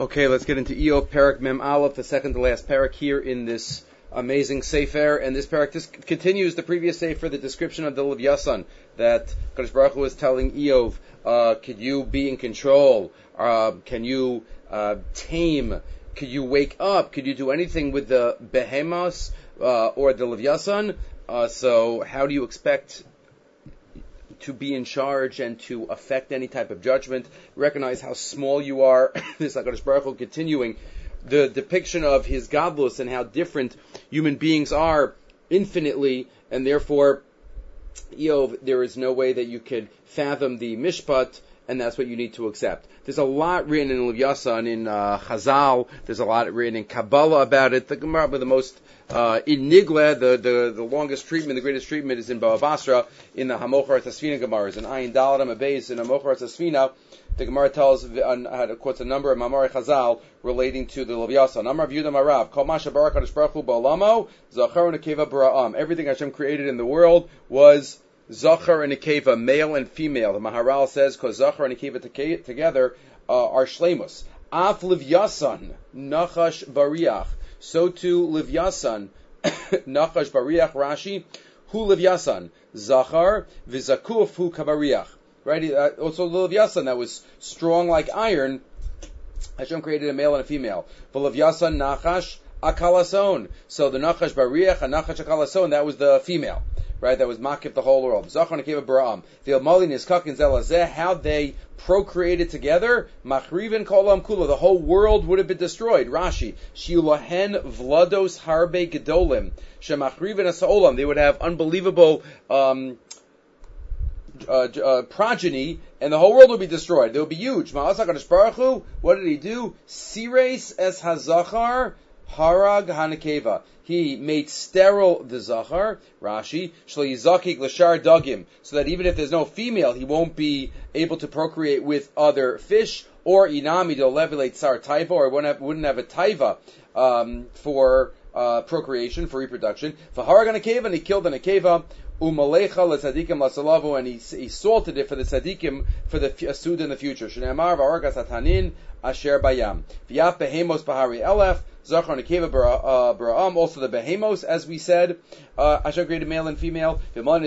Okay, let's get into Eo Parak Mem Aleph, the second to last parak here in this amazing Sefer. And this parak this continues the previous Sefer, the description of the Levyasan, that Kadosh Baruch Hu was telling Eov, uh, could you be in control? Uh, can you uh, tame? Could you wake up? Could you do anything with the Behemoths uh, or the Levyasan? Uh, so how do you expect to be in charge and to affect any type of judgment. Recognize how small you are. this HaKadosh Baruch Hu continuing the depiction of his godless and how different human beings are infinitely, and therefore, Eov, there is no way that you could fathom the mishpat, and that's what you need to accept. There's a lot written in Levyasan, in uh, Chazal. There's a lot written in Kabbalah about it. The Gemara, the most uh, in Nigla, the, the, the longest treatment, the greatest treatment is in Bava Basra, in the Hamochar Tasfina Gemaras. In Ayin Daladam Abayis, in Hamochar Tasfina, the Gemara tells, uh, quotes a number of Mamar Chazal relating to the Leviasa. Namar of Yudam Arav, Kol Masha Barak Baruch Hu Ba'alamo, Zachar and Akeva Bara'am. Everything Hashem created in the world was Zachar and Akeva, male and female. The Maharal says, because Zachar and Akeva together uh, are Shlemus. Af Livyasan, Nachash Bariach so too Livyasan, Nachash Bariach Rashi, Hu Livyasan, Zachar, Vizakuf Hu Kabariach. Right? Uh, also Livyasan that was strong like iron. Hashem created a male and a female. Livyasan Nachash Akalason. So the Nachash Bariach and Nachash Akalason, that was the female right? That was makif the whole world. Zachar Nekeva Bara'am. The Amalin is Kakin how they procreated together, Machriven Kolam Kula, the whole world would have been destroyed. Rashi, Shiulahen Vlados Harbe Gedolim, Shemachriven Asaolam, they would have unbelievable, um, uh, uh, progeny, and the whole world would be destroyed. They would be huge. What did he do? Sires es hazachar harag hanekeva he made sterile the zachar, Rashi, shlo l'shar dagim, so that even if there's no female, he won't be able to procreate with other fish, or inami to levelate sar taiva, or wouldn't have, wouldn't have a taiva um, for uh, procreation, for reproduction. V'harag an akeva, and he killed an akeva, umalecha letzadikim lasalavu, and he, he salted it for the tzadikim for the asud in the future. Shneamar v'argas atanin asher bayam. V'yaf behemos bahari elef, Zachar and Akeva Bara'am, uh, also the Behemos, as we said, uh, Hashem created male and female. They also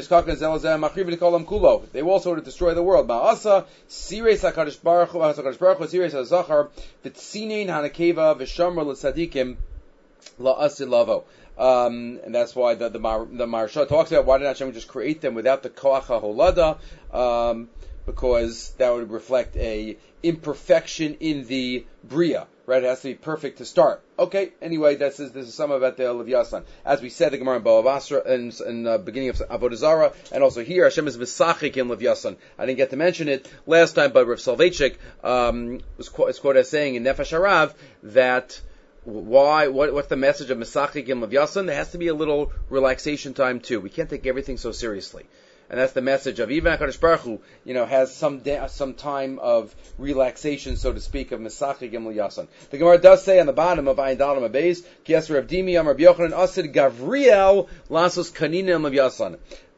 would have destroyed the world. Ma'asa, Sires HaKadosh Baruch Hu, HaKadosh Baruch Hu, Sires HaZachar, V'tzinin HaNakeva, V'shamar L'tzadikim, La'asid Lavo. Um, and that's why the the, Mar, the Maharsha talks about why did Hashem just create them without the Koach HaHolada, um, because that would reflect a imperfection in the Bria right? It has to be perfect to start. Okay, anyway, this is, this is some about the Levyasan. As we said, the Gemara in Bava Basra, in, the beginning of Avodah and also here, Hashem is Misachik in Levyasan. I didn't get to mention it last time, but Rav Soloveitchik um, was, quoted as saying in Nefesh Harav that why, what, what's the message of Misachik in Levyasan? There has to be a little relaxation time too. We can't take everything so seriously and that's the message of even Hakadosh Baruch Hu, you know, has some da- some time of relaxation, so to speak, of Mesachik Gimel Yasan. The Gemara does say on the bottom of Ayin Dalam Abayz, Kieser of Dimi Amar B'Yochanan Asid Gavriel Lasos Kanina of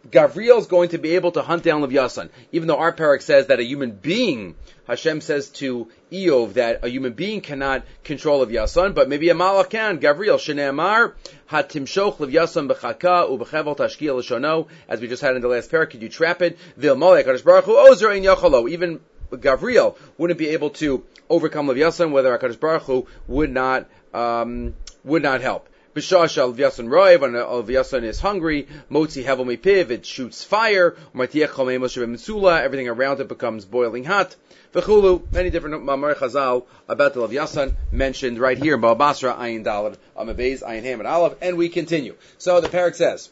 Gavriel is going to be able to hunt down Leviathan, even though our parak says that a human being, Hashem says to Eov that a human being cannot control Leviathan, but maybe a malach can. Gavriel, Shene'amar, Hatimshoch Leviathan b'chaka u'b'chevel tashkiel l'shono, as we just had in the last parak, could you trap it? V'ilmolek, Hakadosh Baruch Hu, ozer in yachalo, even Gavriel wouldn't be able to overcome Leviathan, whether Hakadosh Baruch Hu would not, um, would not help. B'shash al v'yasan roiv, when al v'yasan is hungry, motzi hevel mipiv, it shoots fire, everything around it becomes boiling hot. V'chulu, many different mamar chazal about the Levyasan mentioned right here, Bava Basra, Ayin Dalad, Amabez, Ayin Ham, and Aleph, and we continue. So the parak says,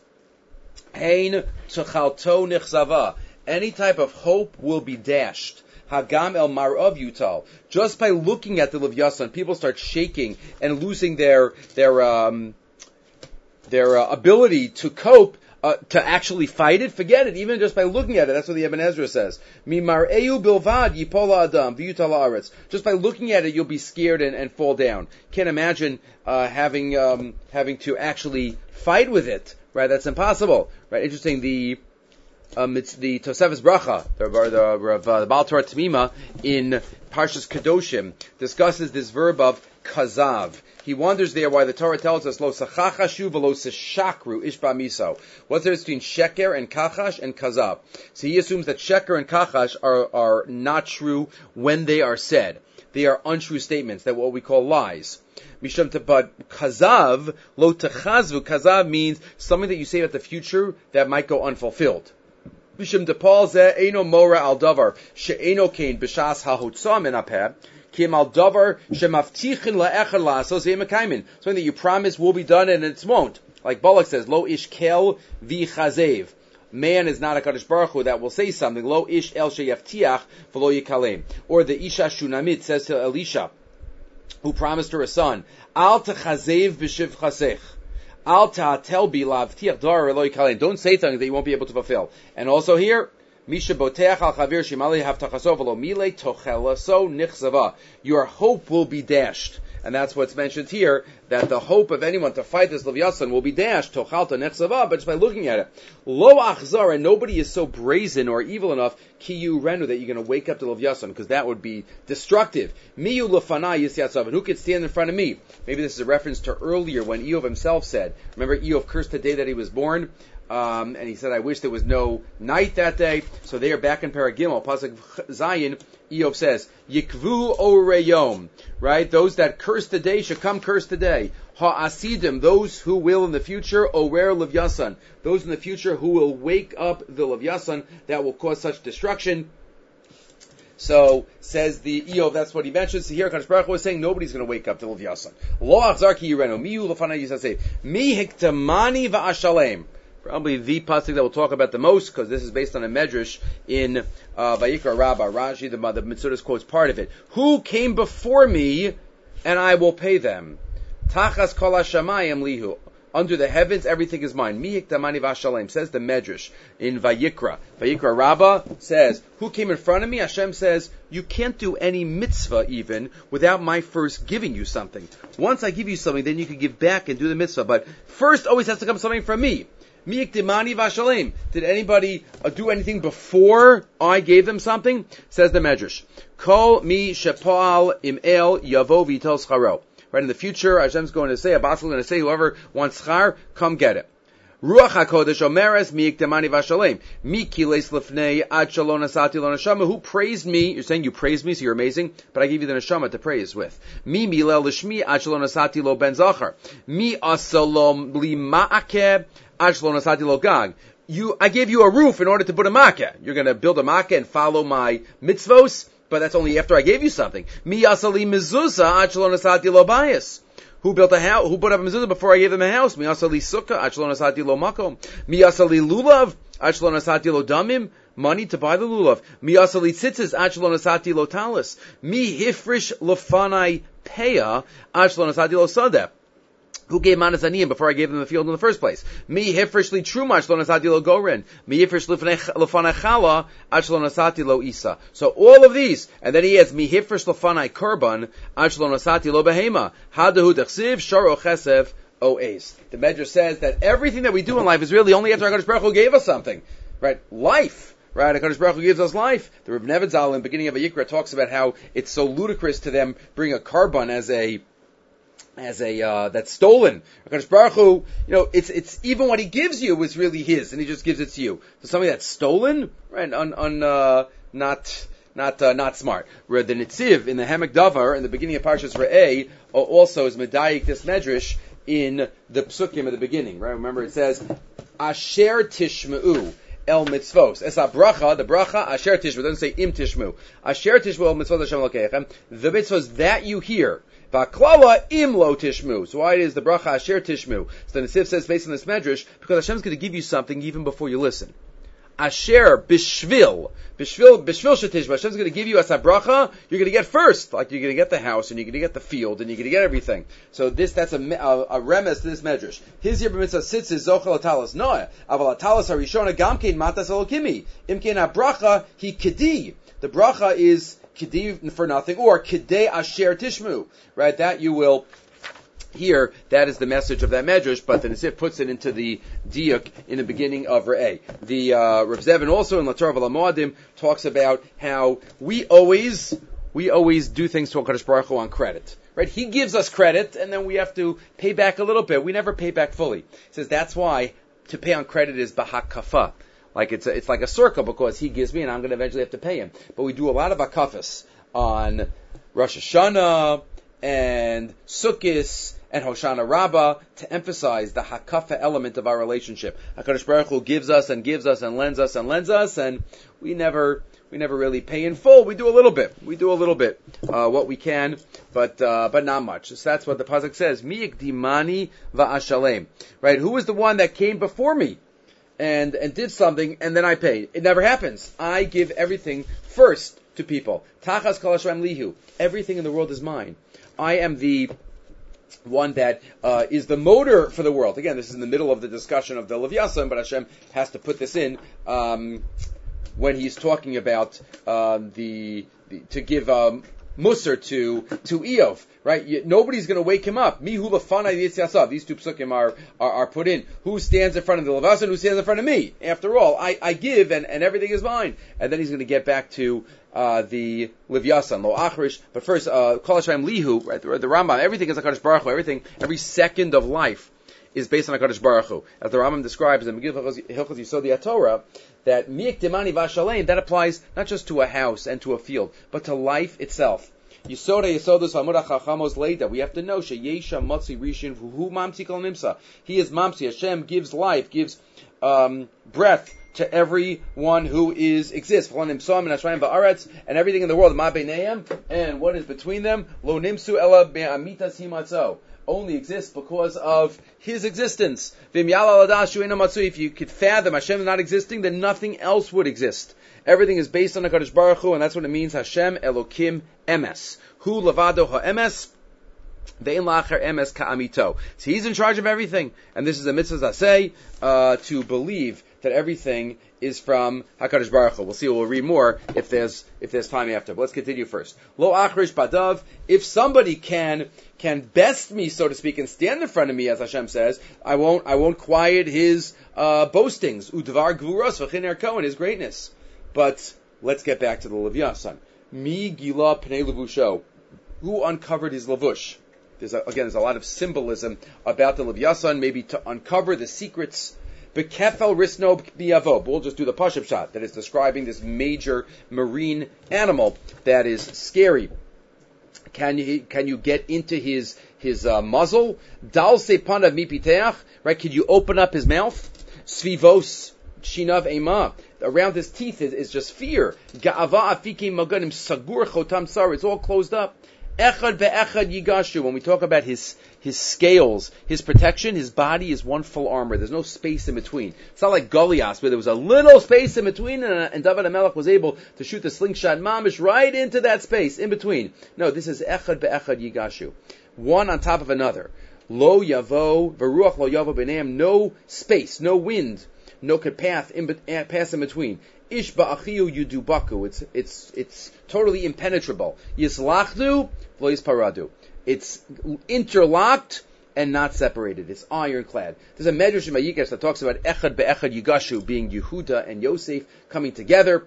Hein tchalto nichzava, any type of hope will be dashed. Hagam el Marov Yutal. Just by looking at the Levyasan, people start shaking and losing their their um, their uh, ability to cope. Uh, to actually fight it, forget it. Even just by looking at it, that's what the Ibn Ezra says. Just by looking at it, you'll be scared and, and fall down. Can't imagine uh, having um, having to actually fight with it. Right? That's impossible. Right? Interesting. The um, it's the Tosefes Bracha, the, the, uh, the Baal Torah in Parshas Kedoshim discusses this verb of kazav. He wonders there why the Torah tells us lo sachachashu v'lo seshakru ishba miso. What's the difference between sheker and kachash and kazav? So he assumes that sheker and kachash are, are not true when they are said. They are untrue statements, that what we call lies. Mishum but kazav, lo techazvu, kazav means something that you say about the future that might go unfulfilled. Mishum tepal ze eno mora al davar, she'eno kain b'shas ha'hotzah min Something that you promise will be done and it won't. Like Balak says, lo ish kel v'chazev. Man is not a Kadosh Baruch Hu that will say something. Lo ish el sheyaftiach v'lo yikalem. Or the Isha Shunamit says to Elisha, who promised her a son, Al techazev b'shiv chasech. Al ta'atel bilav tiach dar. Don't say things that you won't be able to fulfill. And also here, Your hope will be dashed. And that's what's mentioned here, that the hope of anyone to fight this Leviathan will be dashed, tochalta nechzava, but just by looking at it. Lo achzar, and nobody is so brazen or evil enough, ki you renu, that you're going to wake up to Leviathan, because that would be destructive. Miyu lefana yisyatzav, and who could stand in front of me? Maybe this is a reference to earlier when Eov himself said, remember Eov cursed the day that he was born? Um, and he said, I wish there was no night that day. So they are back in Paragimel. Pasuk Zion, Eov says, Yikvu oreyom, right? Those that curse the day should come curse the day. Ha'asidim, those who will in the future, ower levyasan, those in the future who will wake up the levyasan that will cause such destruction. So says the Eov, that's what he mentions. So here, Kadosh Baruch Hu was saying nobody's going to wake up to Leviathan. Lo achzar ki yirenu, miu lefana yisaseh, mi hiktamani va'ashalem probably the pasuk that we'll talk about the most because this is based on a medrash in uh, Vayikra Rabbah. Rashi, the, the Mitzudas quotes part of it. Who came before me, and I will pay them. Tachas kol hashamayim lihu. Under the heavens, everything is mine. Mihik damani vashalem, says the Medrash in Vayikra. Vayikra Rabbah says, who came in front of me? Hashem says, you can't do any mitzvah even without my first giving you something. Once I give you something, then you can give back and do the mitzvah. But first always has to come something from me. Did anybody uh, do anything before I gave them something? Says the Medrash. Kol mi shepal im el yavo vitel scharo. Right in the future, Hashem's going to say, Abbas is going to say, whoever wants schar, come get it. Ruach HaKodesh Omeres mi iktemani vashalem. Mi kiles lefnei ad shalom asati lo neshama. Who praised me? You're saying you praised me, so you're amazing, but I give you the neshama to praise with. Mi milel lishmi ad shalom asati lo ben zachar. Mi li ma'akeh. You, I gave you a roof in order to put a makkah. You're going to build a makkah and follow my mitzvos, but that's only after I gave you something. Mi yasali mezuzah achlon asati lo bias. Who built a house? Who put up a mezuzah before I gave them a house? Mi yasali sukkah achlon asati lo makom. Mi yasali lulav achlon asati lo damim. Money to buy the lulav. Mi yasali tzitzis achlon asati lo talis. Mi hifrish lefanai peah achlon asati lo sadeh who gave manas aniyim before I gave them the field in the first place? Mi hifrishli trumach lo nasati lo goren. Mi hifrish lefanechala ach lo nasati lo isa. So all of these, and then he has mi hifrish lefanai korban ach lo nasati lo behema. Hadahu dechsiv sharo chesev o ace. The Medrash says that everything that we do in life is really only after HaKadosh Baruch Hu gave us something. Right? Life. Right, HaKadosh Baruch Hu gives us life. The Reb Nevitzal in the beginning of Yikra talks about how it's so ludicrous to them bring a korban as a as a uh, that's stolen. Baruch Hu, you know, it's it's even what he gives you is really his, and he just gives it to you. So something that's stolen, right? On on uh, not not uh, not smart. Where the Netziv in the Haamek Davar in the beginning of Parshas Re'eh also is medayik this medrash in the psukim at the beginning. Right? Remember it says Asher Tishma'u. El mitzvos. Es bracha, the bracha, asher tishmu. Doesn't say im tishmu. Asher tishmu el mitzvos Hashem The mitzvos that you hear. Vaklala im lo tishmu. So why is the bracha asher tishmu? So the Netziv says based on this medrash, because Hashem's going to give you something even before you listen. Asher bishvil, bishvil, bishvil shetishma. Hashem's going to give you as a bracha. You're going to get first, like you're going to get the house and you're going to get the field and you're going to get everything. So this, that's a, a, a remes to this medrash. His year b'mitzvah sits is zochel atalas noah. Aval atalas harishona gamkein matas elokimi. Imkein bracha he kedi. The bracha is kediv for nothing, or kidei asher tishmu, right? That you will here, that is the message of that medrash, but the Netziv puts it into the diuk in the beginning of Re'eh. The uh, Rav Zevin also in Latar Moadim talks about how we always we always do things to HaKadosh Baruch Hu on credit. Right? He gives us credit, and then we have to pay back a little bit. We never pay back fully. He says that's why to pay on credit is bahakafa. Like it's a, it's like a circle because he gives me, and I'm going to eventually have to pay him. But we do a lot of akafas on Rosh Hashanah and Sukkot and Hoshana Rabbah to emphasize the hakafa element of our relationship. Hakadosh Baruch Hu gives us and gives us and lends us and lends us, and we never we never really pay in full. We do a little bit. We do a little bit uh, what we can, but uh, but not much. So that's what the pasuk says. Miik dimani va'ashalem. Right? Who was the one that came before me? And, and did something, and then I paid. It never happens. I give everything first to people. Tachas kol lihu. Everything in the world is mine. I am the one that uh, is the motor for the world. Again, this is in the middle of the discussion of the Leviathan, but Hashem has to put this in um, when he's talking about um, the, the, to give um, Musar to to Eov, right? You, nobody's going to wake him up. Mi hulafana These two psukim are, are, are put in. Who stands in front of the Levyasan? Who stands in front of me? After all, I, I give and, and everything is mine. And then he's going to get back to uh, the Livyasan, Lo Achrish. But first, uh, Kol Lihu, right? The, Rambam, everything is HaKadosh Baruch Hu. Everything, every second of life is based on HaKadosh Baruch Hu. As the Rambam describes in Megillah Hilchos Yisod Torah, that Mi'ik Demani Vashalem, that applies not just to a house and to a field, but to life itself. Yisodus Leida. We have to know Sheyesha Matzi Rishin Hu Mamsi Kol Nimsa. He is Mamsi. Hashem gives life, gives um, breath to everyone who is exists. And everything in the world, and what is between them, lo nimsu ela himatzo only exists because of his existence. If you could fathom Hashem not existing, then nothing else would exist. Everything is based on HaKadosh Baruch Hu, and that's what it means, Hashem Elokim Emes. Hu Lavado HaEmes, Ve'in Lacher Emes Ka'amito. So he's in charge of everything, and this is a mitzvah say uh, to believe that everything is from Hakadosh Baruch Hu. We'll see. We'll read more if there's if there's time after. But let's continue first. Lo achrish badav. If somebody can can best me, so to speak, and stand in front of me, as Hashem says, I won't I won't quiet his uh, boastings. Udvar gvuros v'chiner kohen his greatness. But let's get back to the Levyasan. Mi gila pnei levusho. Who uncovered his lavush? There's a, again, there's a lot of symbolism about the Levyasan, maybe to uncover the secrets Bekefel risno biavo. We'll just do the push-up shot that is describing this major marine animal that is scary. Can you can you get into his his uh, muzzle? Dal panav mipiteach. Right? Can you open up his mouth? Svivos shinav ema. Around his teeth is, is just fear. Ga'ava afiki maganim sagur chotam sar. It's all closed up. Echad be'echad yigashu. When we talk about his his scales, his protection, his body is one full armor. There's no space in between. It's not like Goliath where there was a little space in between and, and David Amelech was able to shoot the slingshot mamish right into that space in between. No, this is echad be'echad yigashu. One on top of another. Lo yavo, veruach lo yavo b'neim, no space, no wind, no path in, eh, pass in between. Ish ba'achiyu yudubaku. It's, it's, it's totally impenetrable. Yislachdu, lo yisparadu. It's interlocked and not separated. It's ironclad. There's a Medrash in Vayikras that talks about Echad be'echad Yigashu being Yehuda and Yosef coming together.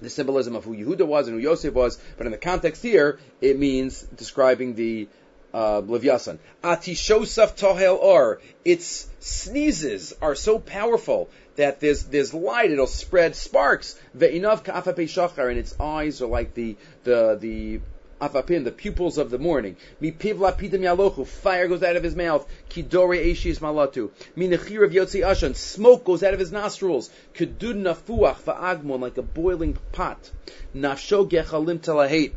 The symbolism of who Yehuda was and who Yosef was, but in the context here, it means describing the uh, Levyasan. Atishosaf tohel or. Its sneezes are so powerful that there's there's light. It'll spread sparks. Ve'inav shachar, and its eyes are like the the the Afapin, the pupils of the morning. Yalochu, fire goes out of his mouth. Kidore eshis malatu. Mi nechir of yotzi ashan, smoke goes out of his nostrils. Kedud nafuach va'agmon, like a boiling pot. Nafsho gechalim talahet.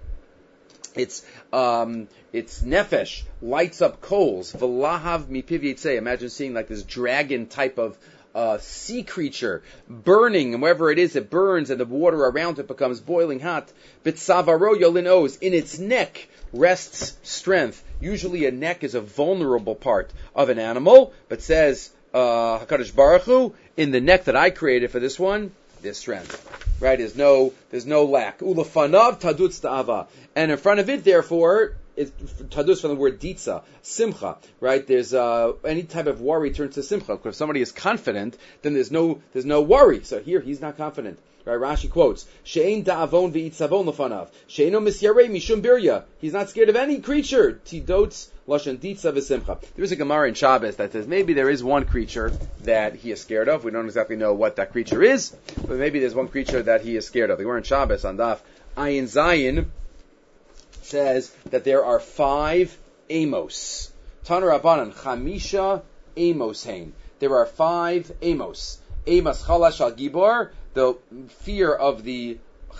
It's um, it's nefesh lights up coals. V'lahav mipiv Imagine seeing like this dragon type of uh, sea creature burning, and wherever it is, it burns, and the water around it becomes boiling hot. Bitsavaro yolinos, in its neck rests strength. Usually, a neck is a vulnerable part of an animal, but says uh, Hakadosh Baruch Hu, in the neck that I created for this one, there's strength. Right? There's no there's no lack. Ulafanav tadutz ta'ava, and in front of it, therefore, it's tadus from the word ditza, simcha, right? There's uh, any type of worry turns to simcha. If somebody is confident, then there's no there's no worry. So here he's not confident. Right, Rashi quotes, She'ein da'avon v'itzavon lefanav. She'eino misyarei mishum birya. He's not scared of any creature. Tidots lashon ditza v'simcha. There's a Gemara in Shabbos that says maybe there is one creature that he is scared of. We don't exactly know what that creature is, but maybe there's one creature that he is scared of. The Gemara in Shabbos on Daf Ayin Zayin says that there are five Amos. Tana Rabbanan, Chamisha Amos Hain. There are five Amos. Amos Chalash al Gibor, the fear of the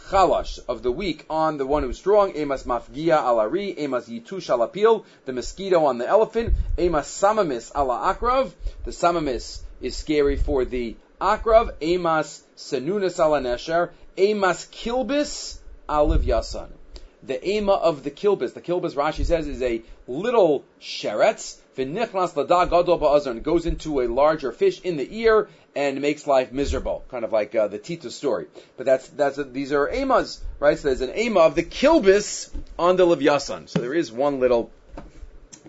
chalash, of the weak on the one who's strong, emas mafgia alari, emas yitush alapil, the mosquito on the elephant, emas samamis ala akrav, the samamis is scary for the akrav, emas senunas ala nesher, emas kilbis aliv yasan. The ema of the kilbis, the kilbis Rashi says is a little sheretz, v'nichnas ladag gadol ba'azar, goes into a larger fish in the ear, and makes life miserable, kind of like uh, the Tita story. But that's that's a, these are emas, right? So there's an ema of the kilbis on the Levyasan. So there is one little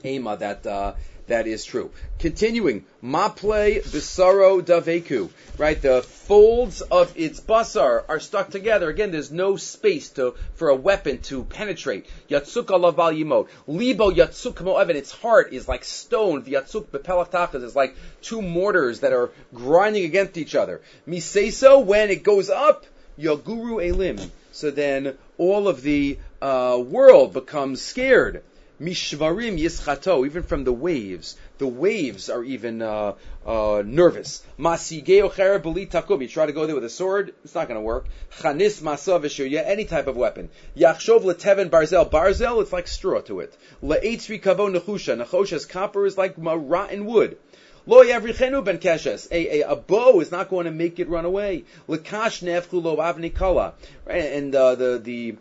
ema that uh, that is true. Continuing, maple bisaro daveku, right? The folds of its basar are stuck together. Again, there's no space to for a weapon to penetrate. Yatsuk alaval yimot. Libo yatsuk mo'evan. Its heart is like stone. The yatsuk bepelach is like two mortars that are grinding against each other. Miseso, when it goes up, yoguru elim. So then all of the uh, world becomes scared. Mishvarim yischato, even from the waves. The waves are even uh, uh, nervous. Masigeo takub. You try to go there with a sword, it's not going to work. Chanis masav any type of weapon. Yachshov leteven barzel. Barzel, it's like straw to it. Le'etzri kavo nechusha. Nechusha's copper is like rotten wood. Lo yavrichenu ben keshes. A, a, a bow is not going to make it run away. Lekash nefchu lo avnikala. Right, and uh, the the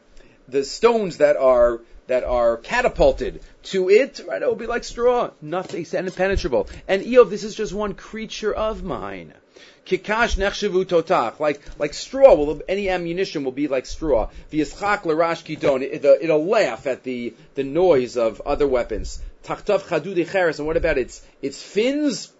the stones that are that are catapulted to it, right? It will be like straw, nothing, impenetrable. And Eov, this is just one creature of mine. Kikash nechshavu totach, like like straw. Will any ammunition will be like straw. V'yischak l'rash kidon, it'll laugh at the the noise of other weapons. Tachtav cheres, and what about its its fins?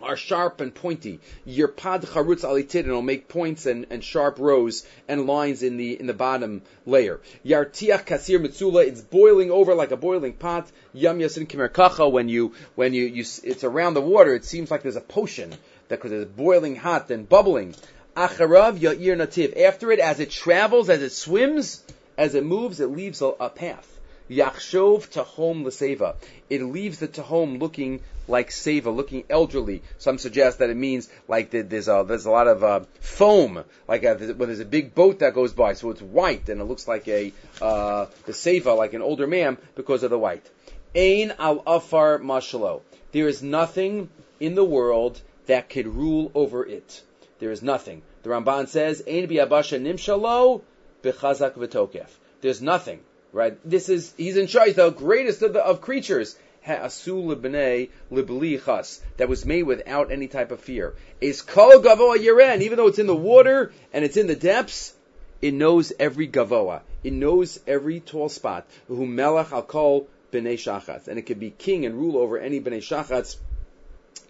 Are sharp and pointy. Yirpad charutz alitid, and it'll make points and, and sharp rows and lines in the in the bottom layer. Yartiach kasir mitzula, it's boiling over like a boiling pot. Yam yasin kimer when you when you, you it's around the water, it seems like there's a potion that because it's boiling hot and bubbling. Acharav yair nativ. After it, as it travels, as it swims, as it moves, it leaves a, a path. Yachshov tahom l'seva. It leaves the tahom looking like seva, looking elderly. Some suggest that it means like there's a there's a lot of uh, foam, like a, when there's a big boat that goes by, so it's white and it looks like a uh, the seva, like an older man, because of the white. Ain al afar mashalo. There is nothing in the world that could rule over it. There is nothing. The Ramban says, Ain bi'abasha nimshalo b'chazak v'tokef. There's nothing right? This is he's in charge, the greatest of, the, of creatures. Ha'asul libnei liblichas that was made without any type of fear. Is kol gavoa yiren, even though it's in the water and it's in the depths, it knows every gavoa. It knows every tall spot. Who melech al kol bnei shachatz, and it can be king and rule over any bnei shachatz.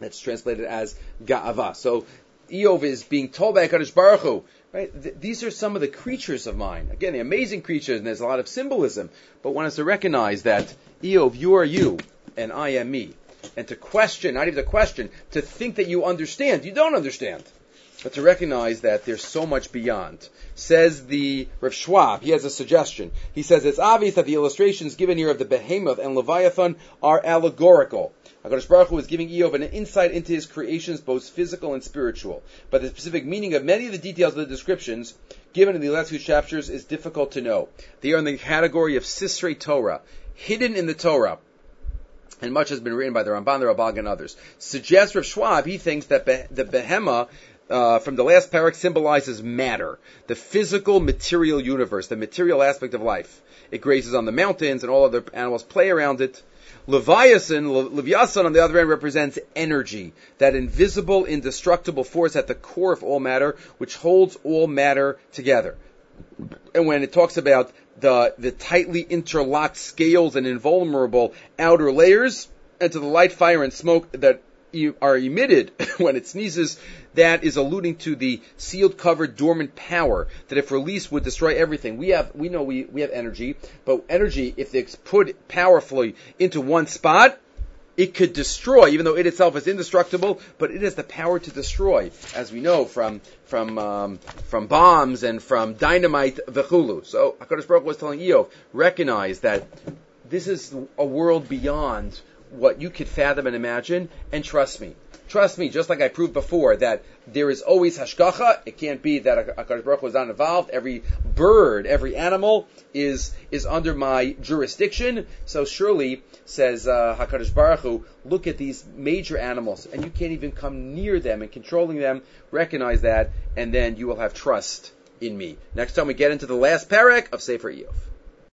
That's translated as ga'ava. So Eov is being told by Hakadosh Baruch Hu, Right? Th- these are some of the creatures of mine. Again, the amazing creatures, and there's a lot of symbolism. But one has to recognize that, Eov, you are you, and I am me. And to question, not even to question, to think that you understand. You don't understand. But to recognize that there's so much beyond. Says the Rav Schwab, he has a suggestion. He says it's obvious that the illustrations given here of the behemoth and Leviathan are allegorical. HaKadosh Baruch Hu is giving Eov an insight into his creations, both physical and spiritual. But the specific meaning of many of the details of the descriptions given in the last few chapters is difficult to know. They are in the category of Sisrei Torah, hidden in the Torah. And much has been written by the Ramban, the Rabban, and others. Suggests Rav Schwab, he thinks that the Behema uh, from the last parak symbolizes matter, the physical material universe, the material aspect of life. It grazes on the mountains and all other animals play around it. Leviathan, Leviathan on the other hand represents energy, that invisible, indestructible force at the core of all matter, which holds all matter together. And when it talks about the the tightly interlocked scales and invulnerable outer layers, and to the light, fire, and smoke that are emitted when it sneezes, that is alluding to the sealed, covered, dormant power that, if released, would destroy everything. We have, we know we, we have energy, but energy, if it's put powerfully into one spot, it could destroy, even though it itself is indestructible, but it has the power to destroy, as we know from from um, from bombs and from dynamite, v'chulu. So Hakadosh Baruch was telling Eov, recognize that this is a world beyond what you could fathom and imagine, and trust me. Trust me, just like I proved before, that there is always hashgacha. It can't be that Hakadosh Baruch was not involved. Every bird, every animal is is under my jurisdiction. So surely, says uh, Hakadosh Baruch Hu, look at these major animals, and you can't even come near them and controlling them. Recognize that, and then you will have trust in me. Next time we get into the last parak of Sefer Eov.